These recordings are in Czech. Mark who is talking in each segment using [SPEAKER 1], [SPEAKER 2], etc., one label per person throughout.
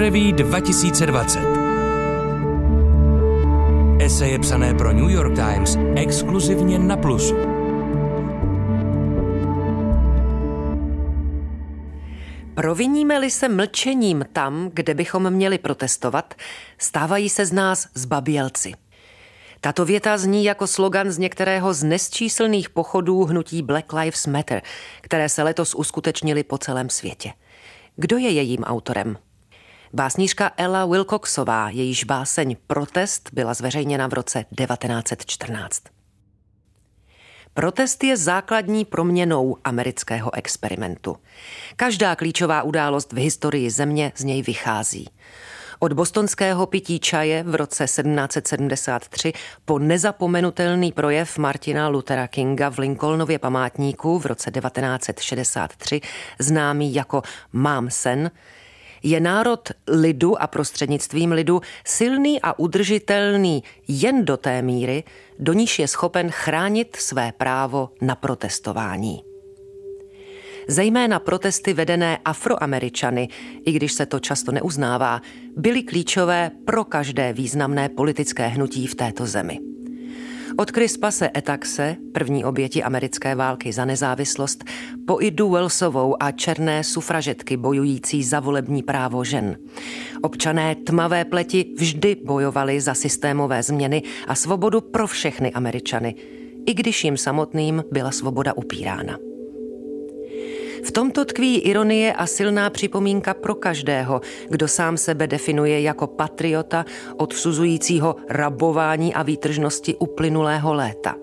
[SPEAKER 1] Review 2020. Eseje psané pro New York Times exkluzivně na Plusu.
[SPEAKER 2] Proviníme-li se mlčením tam, kde bychom měli protestovat, stávají se z nás zbabělci. Tato věta zní jako slogan z některého z nesčíslných pochodů hnutí Black Lives Matter, které se letos uskutečnily po celém světě. Kdo je jejím autorem? Básnířka Ella Wilcoxová, jejíž báseň Protest byla zveřejněna v roce 1914. Protest je základní proměnou amerického experimentu. Každá klíčová událost v historii země z něj vychází. Od bostonského pití čaje v roce 1773 po nezapomenutelný projev Martina Luthera Kinga v Lincolnově památníku v roce 1963, známý jako Mám sen, je národ lidu a prostřednictvím lidu silný a udržitelný jen do té míry, do níž je schopen chránit své právo na protestování. Zejména protesty vedené afroameričany, i když se to často neuznává, byly klíčové pro každé významné politické hnutí v této zemi. Od Crispase Etaxe, první oběti americké války za nezávislost, po Idu Wellsovou a černé sufražetky bojující za volební právo žen. Občané tmavé pleti vždy bojovali za systémové změny a svobodu pro všechny Američany, i když jim samotným byla svoboda upírána. V tomto tkví ironie a silná připomínka pro každého, kdo sám sebe definuje jako patriota odsuzujícího rabování a výtržnosti uplynulého léta.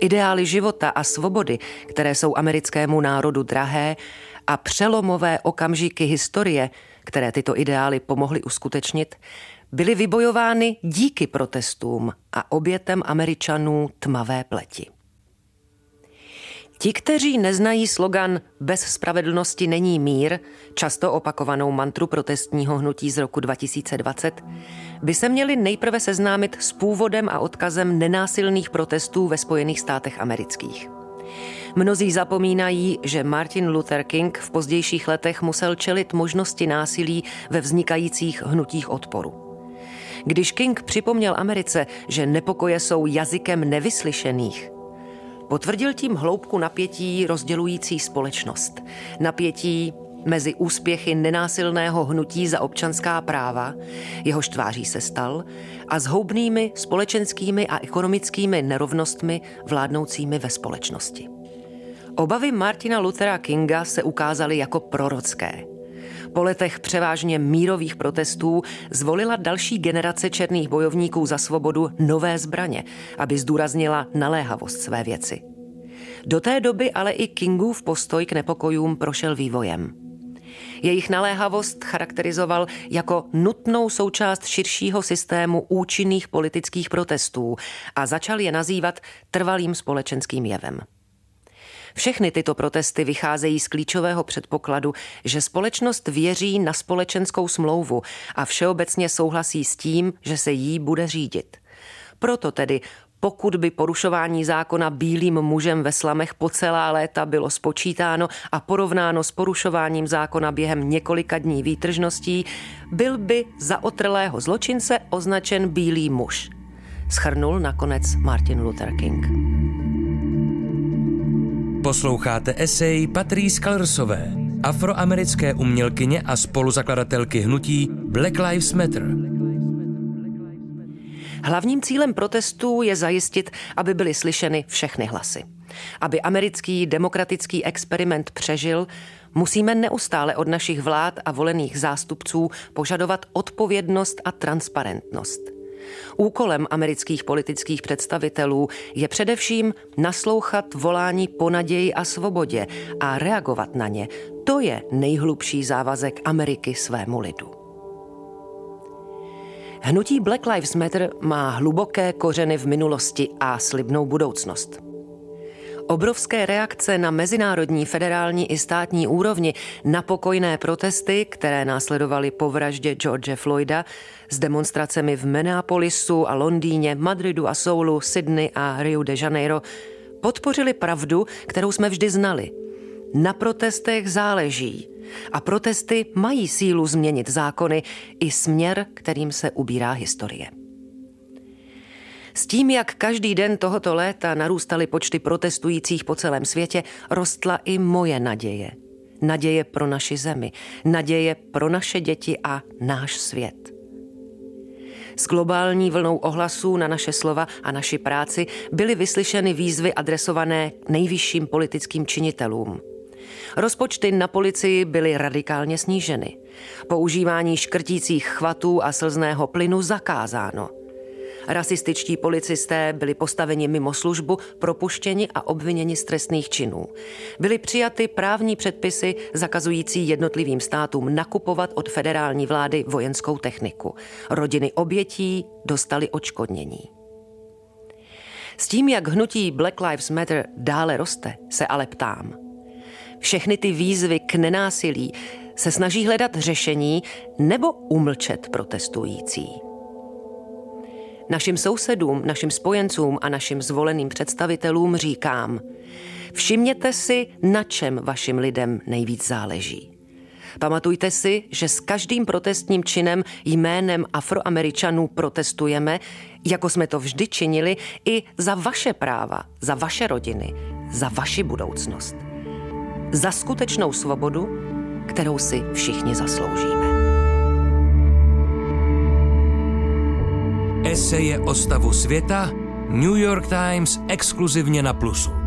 [SPEAKER 2] Ideály života a svobody, které jsou americkému národu drahé, a přelomové okamžiky historie, které tyto ideály pomohly uskutečnit, byly vybojovány díky protestům a obětem Američanů tmavé pleti. Ti, kteří neznají slogan Bez spravedlnosti není mír, často opakovanou mantru protestního hnutí z roku 2020, by se měli nejprve seznámit s původem a odkazem nenásilných protestů ve Spojených státech amerických. Mnozí zapomínají, že Martin Luther King v pozdějších letech musel čelit možnosti násilí ve vznikajících hnutích odporu. Když King připomněl Americe, že nepokoje jsou jazykem nevyslyšených, Potvrdil tím hloubku napětí rozdělující společnost. Napětí mezi úspěchy nenásilného hnutí za občanská práva, jehož tváří se stal, a zhoubnými společenskými a ekonomickými nerovnostmi vládnoucími ve společnosti. Obavy Martina Luthera Kinga se ukázaly jako prorocké. Po letech převážně mírových protestů zvolila další generace černých bojovníků za svobodu nové zbraně, aby zdůraznila naléhavost své věci. Do té doby ale i Kingův postoj k nepokojům prošel vývojem. Jejich naléhavost charakterizoval jako nutnou součást širšího systému účinných politických protestů a začal je nazývat trvalým společenským jevem. Všechny tyto protesty vycházejí z klíčového předpokladu, že společnost věří na společenskou smlouvu a všeobecně souhlasí s tím, že se jí bude řídit. Proto tedy pokud by porušování zákona bílým mužem ve slamech po celá léta bylo spočítáno a porovnáno s porušováním zákona během několika dní výtržností, byl by za otrlého zločince označen bílý muž. Schrnul nakonec Martin Luther King.
[SPEAKER 1] Posloucháte esej Patrice Kalersové, afroamerické umělkyně a spoluzakladatelky hnutí Black Lives Matter.
[SPEAKER 2] Hlavním cílem protestů je zajistit, aby byly slyšeny všechny hlasy. Aby americký demokratický experiment přežil, musíme neustále od našich vlád a volených zástupců požadovat odpovědnost a transparentnost – Úkolem amerických politických představitelů je především naslouchat volání po naději a svobodě a reagovat na ně. To je nejhlubší závazek Ameriky svému lidu. Hnutí Black Lives Matter má hluboké kořeny v minulosti a slibnou budoucnost. Obrovské reakce na mezinárodní, federální i státní úrovni na pokojné protesty, které následovaly po vraždě George Floyda, s demonstracemi v Minneapolisu a Londýně, Madridu a Soulu, Sydney a Rio de Janeiro, podpořili pravdu, kterou jsme vždy znali. Na protestech záleží. A protesty mají sílu změnit zákony i směr, kterým se ubírá historie. S tím, jak každý den tohoto léta narůstaly počty protestujících po celém světě, rostla i moje naděje. Naděje pro naši zemi, naděje pro naše děti a náš svět. S globální vlnou ohlasů na naše slova a naši práci byly vyslyšeny výzvy adresované nejvyšším politickým činitelům. Rozpočty na policii byly radikálně sníženy. Používání škrtících chvatů a slzného plynu zakázáno – Rasističtí policisté byli postaveni mimo službu, propuštěni a obviněni z trestných činů. Byly přijaty právní předpisy zakazující jednotlivým státům nakupovat od federální vlády vojenskou techniku. Rodiny obětí dostaly očkodnění. S tím, jak hnutí Black Lives Matter dále roste, se ale ptám. Všechny ty výzvy k nenásilí se snaží hledat řešení nebo umlčet protestující. Našim sousedům, našim spojencům a našim zvoleným představitelům říkám, všimněte si, na čem vašim lidem nejvíc záleží. Pamatujte si, že s každým protestním činem jménem Afroameričanů protestujeme, jako jsme to vždy činili, i za vaše práva, za vaše rodiny, za vaši budoucnost. Za skutečnou svobodu, kterou si všichni zasloužíme.
[SPEAKER 1] Eseje o stavu světa New York Times exkluzivně na Plusu.